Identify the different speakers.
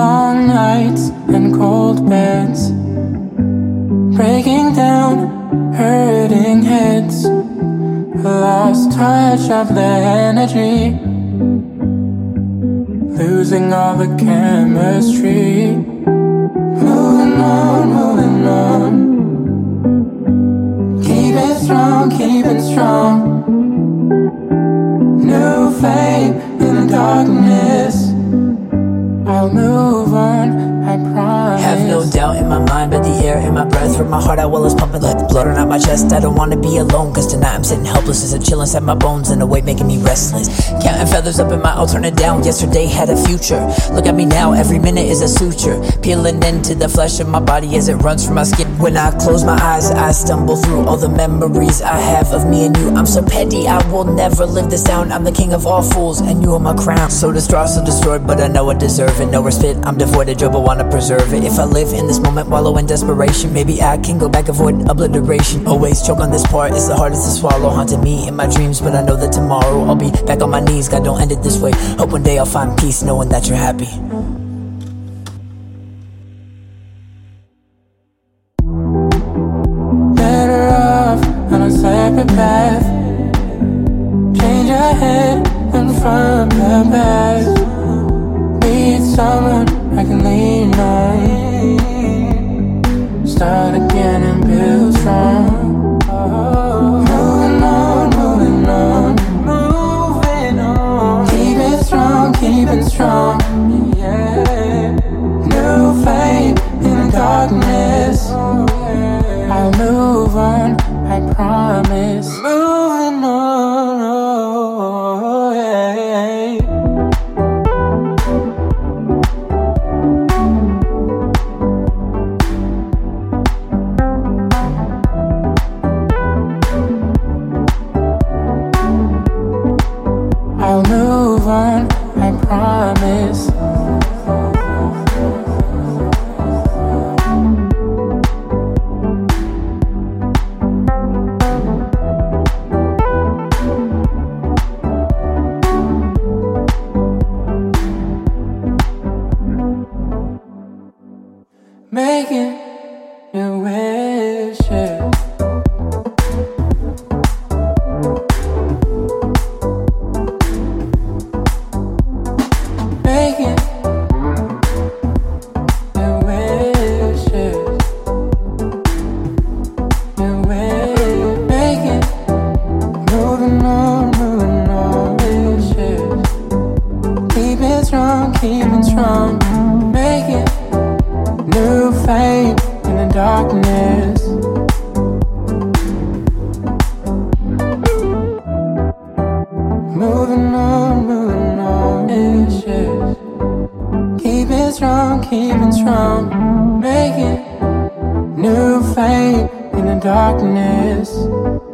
Speaker 1: Long nights and cold beds. Breaking down, hurting heads. Lost touch of the energy. Losing all the chemistry. Moving on, moving on. Keep it strong, keep it strong. New flame in the darkness. I'll move on, I promise.
Speaker 2: Have no doubt in my mind, but the air in my breath from my heart, I will is pumping like blood out my chest. I don't wanna be alone, cause tonight I'm sitting helpless as a chill inside my bones and a weight making me restless. Counting feathers up in my alternate down. Yesterday had a future. Look at me now, every minute is a suture. Peeling into the flesh of my body as it runs from my skin. When I close my eyes, I stumble through all the memories I have of me and you. I'm so petty, I will never live this down. I'm the king of all fools, and you are my crown. So distraught, so destroyed, but I know I deserve it. No respite, I'm devoid of joy, but wanna preserve it. If I live in this moment, wallow in desperation, maybe I can go back, and avoid obliteration. Always choke on this part, it's the hardest to swallow. Haunting me in my dreams, but I know that tomorrow I'll be back on my knees. God, don't end it this way. Hope one day I'll find peace, knowing that you're happy.
Speaker 1: Better off on a separate path. Change ahead and from the past. Need someone I can lean. Start again and build strong. Moving on, moving on, moving on. Keep it strong, keep it strong. Yeah. New flame in the darkness. Oh, I'll move on, I promise. I promise. Making it strong. Making new flame in the darkness. Moving on, moving on, issues. Keep it strong, keep it strong. Making new flame in the darkness.